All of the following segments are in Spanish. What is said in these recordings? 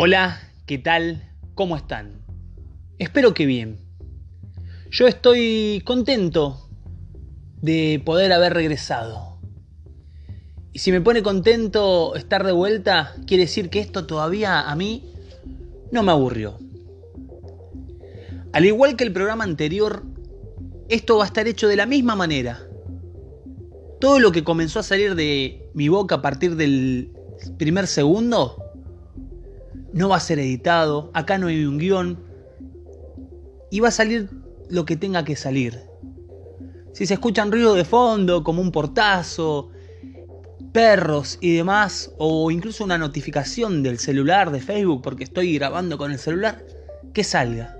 Hola, ¿qué tal? ¿Cómo están? Espero que bien. Yo estoy contento de poder haber regresado. Y si me pone contento estar de vuelta, quiere decir que esto todavía a mí no me aburrió. Al igual que el programa anterior, esto va a estar hecho de la misma manera. Todo lo que comenzó a salir de mi boca a partir del primer segundo no va a ser editado, acá no hay un guion y va a salir lo que tenga que salir. Si se escuchan ruidos de fondo, como un portazo, perros y demás, o incluso una notificación del celular de Facebook porque estoy grabando con el celular, que salga.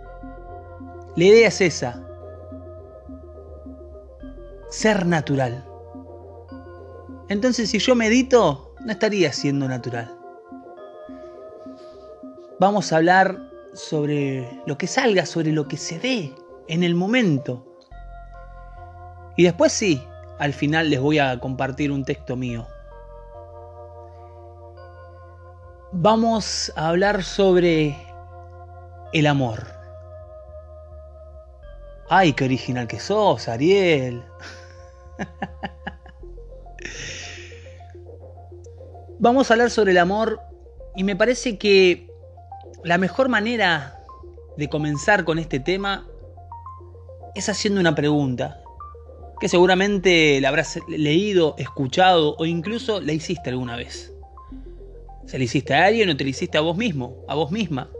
La idea es esa. Ser natural. Entonces si yo medito, no estaría siendo natural. Vamos a hablar sobre lo que salga, sobre lo que se dé en el momento. Y después sí, al final les voy a compartir un texto mío. Vamos a hablar sobre el amor. Ay, qué original que sos, Ariel. Vamos a hablar sobre el amor y me parece que la mejor manera de comenzar con este tema es haciendo una pregunta que seguramente la habrás leído, escuchado o incluso la hiciste alguna vez. ¿Se la hiciste a alguien o te la hiciste a vos mismo, a vos misma?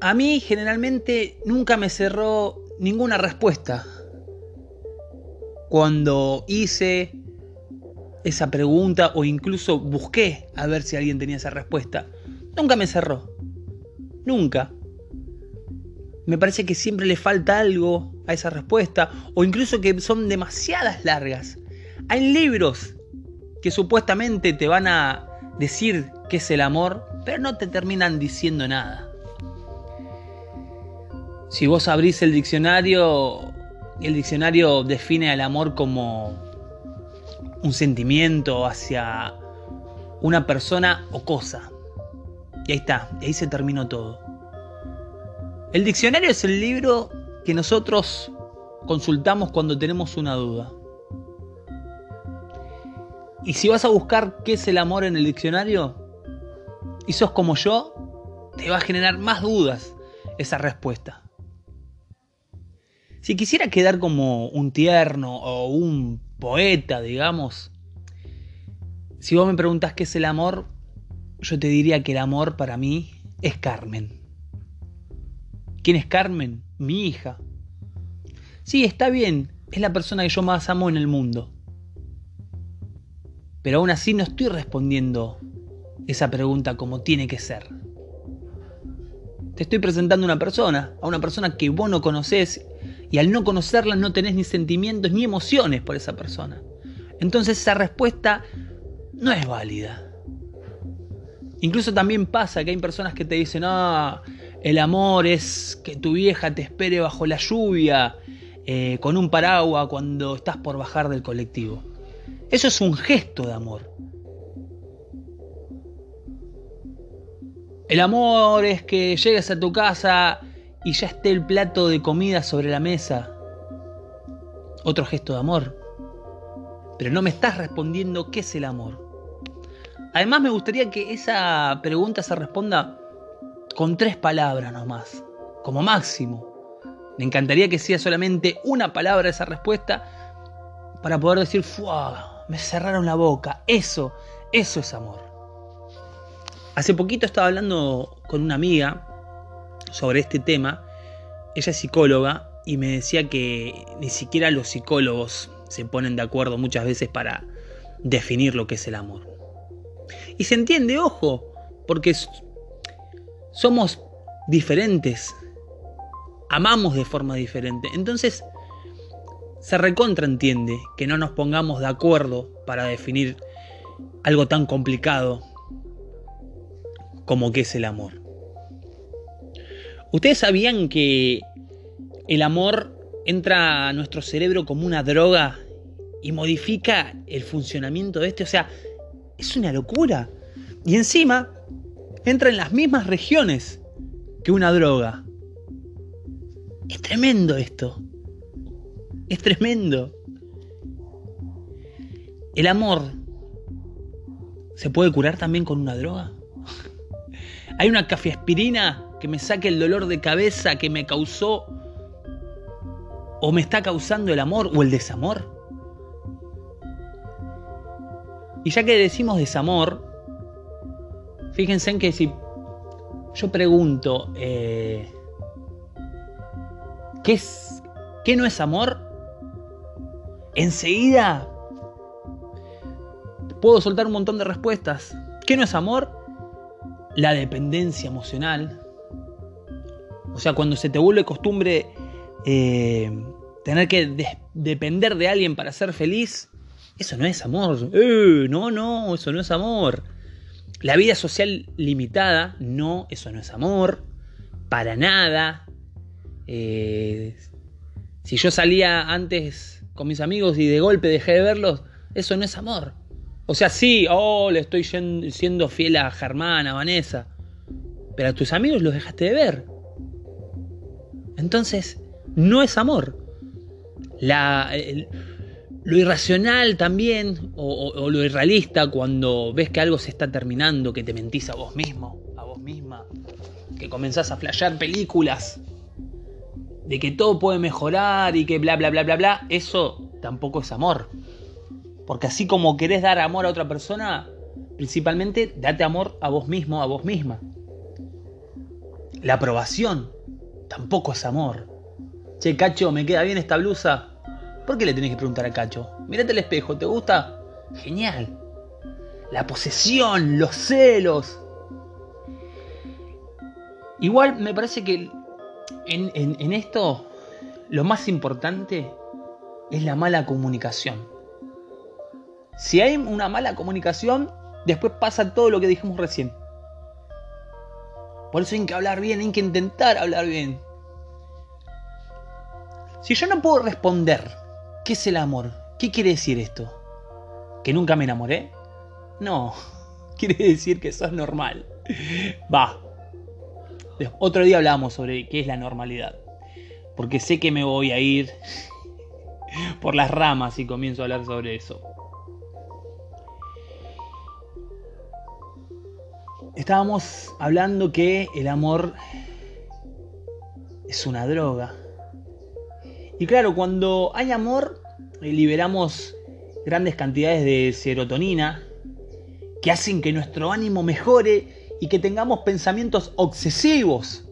A mí generalmente nunca me cerró ninguna respuesta cuando hice esa pregunta o incluso busqué a ver si alguien tenía esa respuesta, nunca me cerró. Nunca. Me parece que siempre le falta algo a esa respuesta o incluso que son demasiadas largas. Hay libros que supuestamente te van a decir qué es el amor, pero no te terminan diciendo nada. Si vos abrís el diccionario el diccionario define al amor como un sentimiento hacia una persona o cosa. Y ahí está, y ahí se terminó todo. El diccionario es el libro que nosotros consultamos cuando tenemos una duda. Y si vas a buscar qué es el amor en el diccionario y sos como yo, te va a generar más dudas esa respuesta. Si quisiera quedar como un tierno o un poeta, digamos, si vos me preguntás qué es el amor, yo te diría que el amor para mí es Carmen. ¿Quién es Carmen? Mi hija. Sí, está bien, es la persona que yo más amo en el mundo. Pero aún así no estoy respondiendo esa pregunta como tiene que ser. Te estoy presentando a una persona, a una persona que vos no conocés y al no conocerla no tenés ni sentimientos ni emociones por esa persona. Entonces esa respuesta no es válida. Incluso también pasa que hay personas que te dicen, ah, el amor es que tu vieja te espere bajo la lluvia, eh, con un paraguas cuando estás por bajar del colectivo. Eso es un gesto de amor. El amor es que llegues a tu casa y ya esté el plato de comida sobre la mesa. Otro gesto de amor. Pero no me estás respondiendo qué es el amor. Además me gustaría que esa pregunta se responda con tres palabras nomás, como máximo. Me encantaría que sea solamente una palabra esa respuesta para poder decir, ¡Fua! Me cerraron la boca. Eso, eso es amor. Hace poquito estaba hablando con una amiga sobre este tema. Ella es psicóloga y me decía que ni siquiera los psicólogos se ponen de acuerdo muchas veces para definir lo que es el amor. Y se entiende, ojo, porque somos diferentes, amamos de forma diferente. Entonces, se recontraentiende que no nos pongamos de acuerdo para definir algo tan complicado como que es el amor. ¿Ustedes sabían que el amor entra a nuestro cerebro como una droga y modifica el funcionamiento de este? O sea, Es una locura. Y encima entra en las mismas regiones que una droga. Es tremendo esto. Es tremendo. ¿El amor se puede curar también con una droga? ¿Hay una cafeaspirina que me saque el dolor de cabeza que me causó o me está causando el amor o el desamor? Y ya que decimos desamor, fíjense en que si yo pregunto, eh, ¿qué, es, ¿qué no es amor? Enseguida puedo soltar un montón de respuestas. ¿Qué no es amor? La dependencia emocional. O sea, cuando se te vuelve costumbre eh, tener que depender de alguien para ser feliz, eso no es amor. Eh, no, no, eso no es amor. La vida social limitada, no, eso no es amor, para nada. Eh, si yo salía antes con mis amigos y de golpe dejé de verlos, eso no es amor. O sea, sí, oh, le estoy siendo fiel a Germán, a Vanessa, pero a tus amigos los dejaste de ver. Entonces, no es amor. La, lo irracional también, o, lo irrealista, cuando ves que algo se está terminando, que te mentís a vos mismo, a vos misma, que comenzás a flashear películas, de que todo puede mejorar y que bla, bla, bla, bla, bla, eso tampoco es amor. Porque así como querés dar amor a otra persona, principalmente date amor a vos mismo, a vos misma. La aprobación tampoco es amor. Che, cacho, ¿me queda bien esta blusa? ¿Por qué le tenés que preguntar a Cacho? Mírate el espejo, ¿te gusta? Genial. La posesión, los celos. Igual me parece que en, esto lo más importante es la mala comunicación. Si hay una mala comunicación, después pasa todo lo que dijimos recién. Por eso hay que hablar bien, hay que intentar hablar bien. Si yo no puedo responder ¿Qué es el amor? ¿Qué quiere decir esto? ¿Que nunca me enamoré? No, quiere decir que eso es normal. Va. Otro día hablamos sobre qué es la normalidad. Porque sé que me voy a ir por las ramas y comienzo a hablar sobre eso. Estábamos hablando que el amor es una droga. Y claro, cuando hay amor, eh, liberamos grandes cantidades de serotonina que hacen que nuestro ánimo mejore y que tengamos pensamientos obsesivos.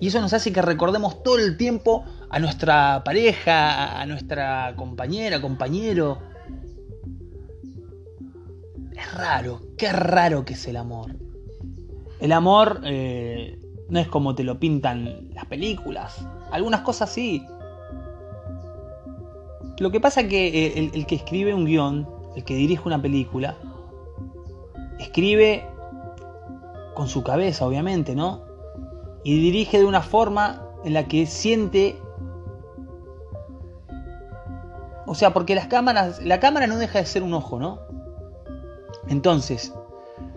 Y eso nos hace que recordemos todo el tiempo a nuestra pareja, a nuestra compañera, compañero. Raro, qué raro que es el amor. El amor eh, no es como te lo pintan las películas. Algunas cosas sí, lo que pasa es que eh, el, que escribe un guion, el que dirige una película, escribe con su cabeza, obviamente, ¿no? Y dirige de una forma en la que siente. O sea, porque las cámaras. La cámara no deja de ser un ojo, ¿no? Entonces,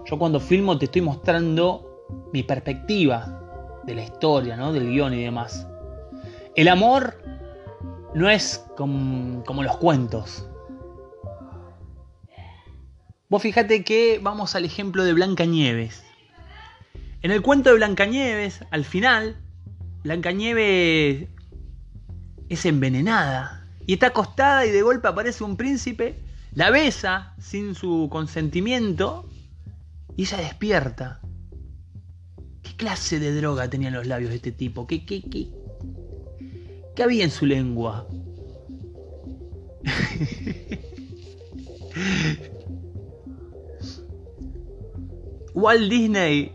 yo cuando filmo te estoy mostrando mi perspectiva de la historia, ¿no? Del guion y demás. El amor no es como, los cuentos. Vos fíjate que vamos al ejemplo de Blancanieves. En el cuento de Blancanieves, al final, Blancanieves es envenenada y está acostada y de golpe aparece un príncipe, la besa sin su consentimiento y ella despierta. ¿Qué clase de droga tenían los labios de este tipo? ¿Qué, qué, qué, ¿Qué había en su lengua? Walt Disney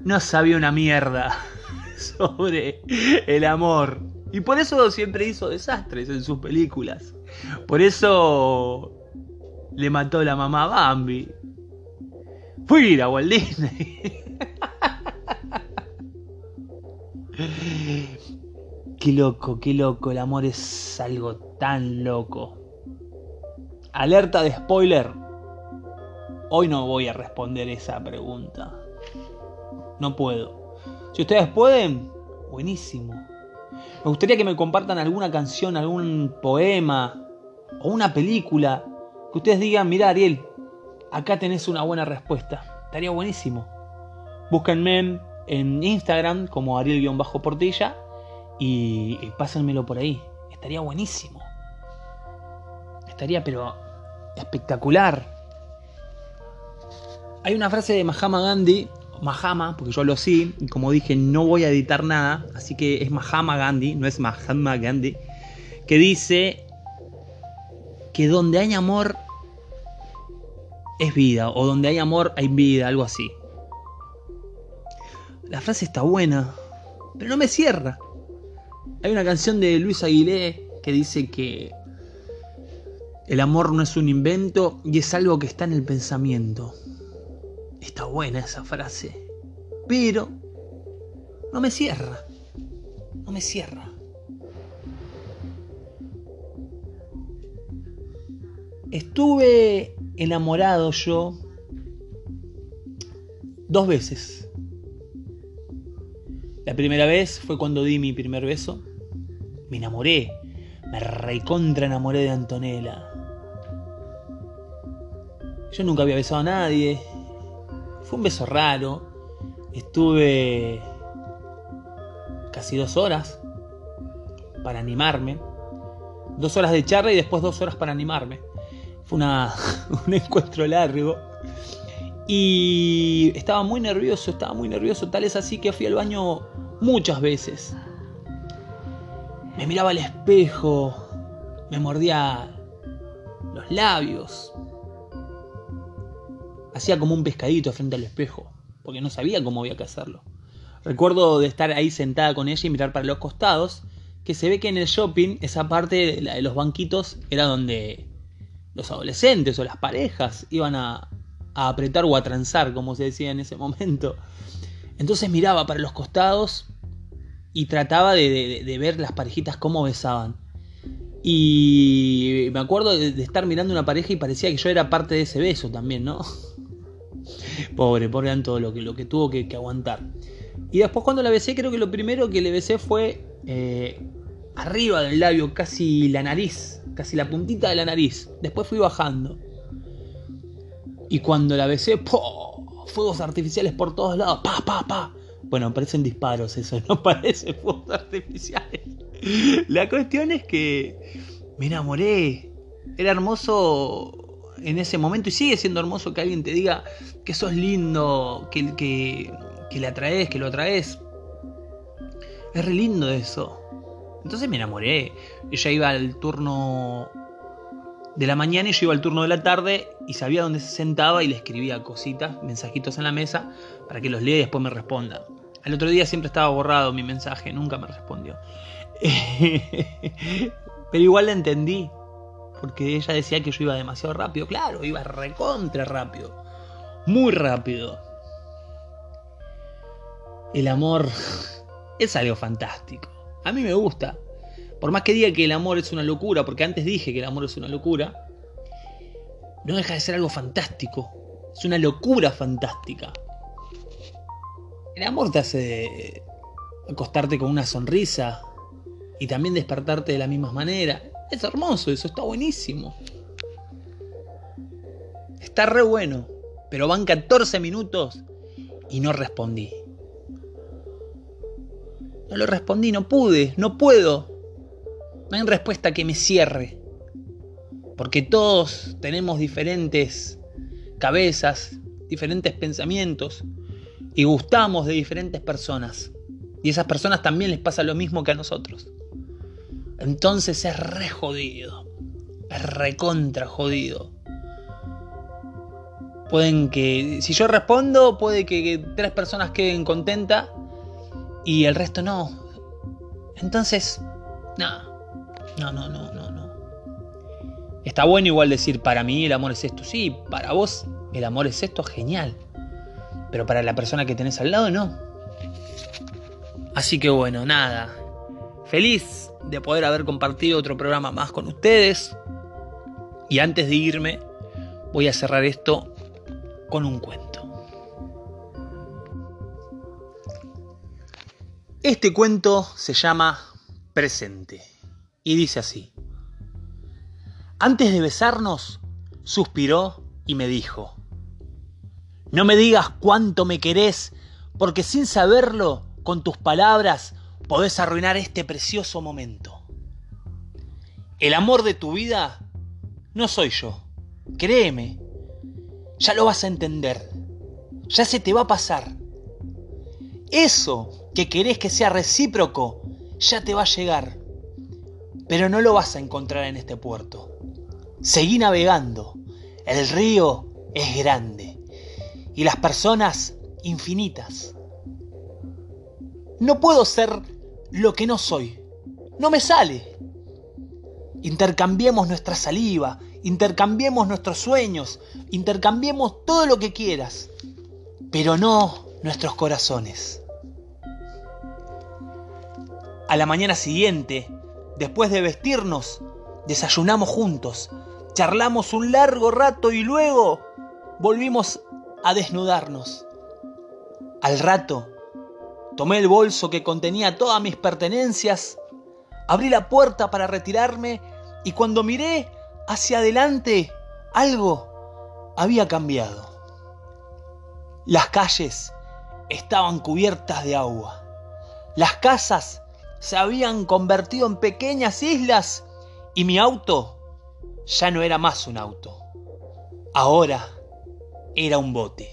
no sabía una mierda sobre el amor. Y por eso siempre hizo desastres en sus películas. Por eso le mató la mamá a Bambi. Fuera Walt Disney. Qué loco, qué loco, el amor es algo tan loco. Alerta de spoiler. hoy no voy a responder esa pregunta. No puedo. Si ustedes pueden, buenísimo. Me gustaría que me compartan alguna canción, algún poema o una película que ustedes digan, mira Ariel, acá tenés una buena respuesta. Estaría buenísimo. Búsquenme en Instagram como Ariel-Portilla y, pásenmelo por ahí. Estaría buenísimo. Estaría pero espectacular. Hay una frase de Mahama Gandhi, Mahama, porque yo lo sí, y como dije, no voy a editar nada, así que es Mahama Gandhi, no es Mahama Gandhi, que dice que donde hay amor es vida, o donde hay amor hay vida, algo así. La frase está buena, pero no me cierra. Hay una canción de Luis Aguilé que dice que el amor no es un invento y es algo que está en el pensamiento. Está buena esa frase. Pero no me cierra. No me cierra. Estuve enamorado yo dos veces. La primera vez fue cuando di mi primer beso. Me enamoré. Me recontra enamoré de Antonella. Yo nunca había besado a nadie. Fue un beso raro. Estuve casi dos horas para animarme. Dos horas de charla y después dos horas para animarme. Fue una, un encuentro largo. Y estaba muy nervioso, estaba muy nervioso. Tal es así que fui al baño muchas veces. Me miraba al espejo, me mordía los labios, hacía como un pescadito frente al espejo, porque no sabía cómo había que hacerlo. Recuerdo de estar ahí sentada con ella y mirar para los costados, que se ve que en el shopping esa parte de los banquitos era donde los adolescentes o las parejas iban a, apretar o a transar, como se decía en ese momento. Entonces miraba para los costados y trataba de, ver las parejitas cómo besaban. Y me acuerdo de, estar mirando una pareja y parecía que yo era parte de ese beso también, ¿no? Pobre, pobre todo lo que, lo que tuvo que, aguantar. Y después cuando la besé, creo que lo primero que le besé fue eh, arriba del labio, casi la nariz, casi la puntita de la nariz. Después fui bajando. Y cuando la besé, ¡po! fuegos artificiales por todos lados, pa, pa, pa. Bueno, parecen disparos eso, no parecen fuegos artificiales. La cuestión es que me enamoré. Era hermoso en ese momento y sigue siendo hermoso que alguien te diga que sos lindo, que, que, que le atraes, que lo atraes. Es re lindo eso. Entonces me enamoré. Ella iba al turno de la mañana y yo iba al turno de la tarde y sabía dónde se sentaba y le escribía cositas, mensajitos en la mesa para que los lea y después me responda. Al otro día siempre estaba borrado mi mensaje, nunca me respondió. Pero igual la entendí, porque ella decía que yo iba demasiado rápido. Claro, iba recontra rápido, muy rápido. El amor es algo fantástico. A mí me gusta. Por más que diga que el amor es una locura, porque antes dije que el amor es una locura, no deja de ser algo fantástico. Es una locura fantástica. El amor te hace acostarte con una sonrisa y también despertarte de la misma manera. Es hermoso eso, está buenísimo. Está re bueno, pero van 14 minutos y no respondí. No lo respondí, no pude, no puedo. No hay respuesta que me cierre. Porque todos tenemos diferentes cabezas, diferentes pensamientos y gustamos de diferentes personas. Y esas personas también les pasa lo mismo que a nosotros. Entonces es re jodido. Es recontra jodido. Pueden que, si yo respondo, puede que tres personas queden contentas y el resto no. Entonces, no, no, no, no, no, no. Está bueno igual decir, para mí el amor es esto. Sí, para vos el amor es esto, genial. Pero para la persona que tenés al lado, no. Así que bueno, nada. Feliz de poder haber compartido otro programa más con ustedes. Y antes de irme, voy a cerrar esto con un cuento. Este cuento se llama Presente y dice así. Antes de besarnos, suspiró y me dijo, no me digas cuánto me querés, porque sin saberlo, con tus palabras, podés arruinar este precioso momento. El amor de tu vida no soy yo, créeme, ya lo vas a entender, ya se te va a pasar. Eso que querés que sea recíproco, ya te va a llegar, pero no lo vas a encontrar en este puerto. Seguí navegando, el río es grande y las personas infinitas. No puedo ser lo que no soy. No me sale. Intercambiemos nuestra saliva, intercambiemos nuestros sueños, intercambiemos todo lo que quieras, pero no nuestros corazones. A la mañana siguiente, después de vestirnos, desayunamos juntos, charlamos un largo rato y luego volvimos a desnudarnos. Al rato, tomé el bolso que contenía todas mis pertenencias, abrí la puerta para retirarme y cuando miré hacia adelante, algo había cambiado. Las calles estaban cubiertas de agua. Las casas se habían convertido en pequeñas islas y mi auto ya no era más un auto. Ahora era un bote.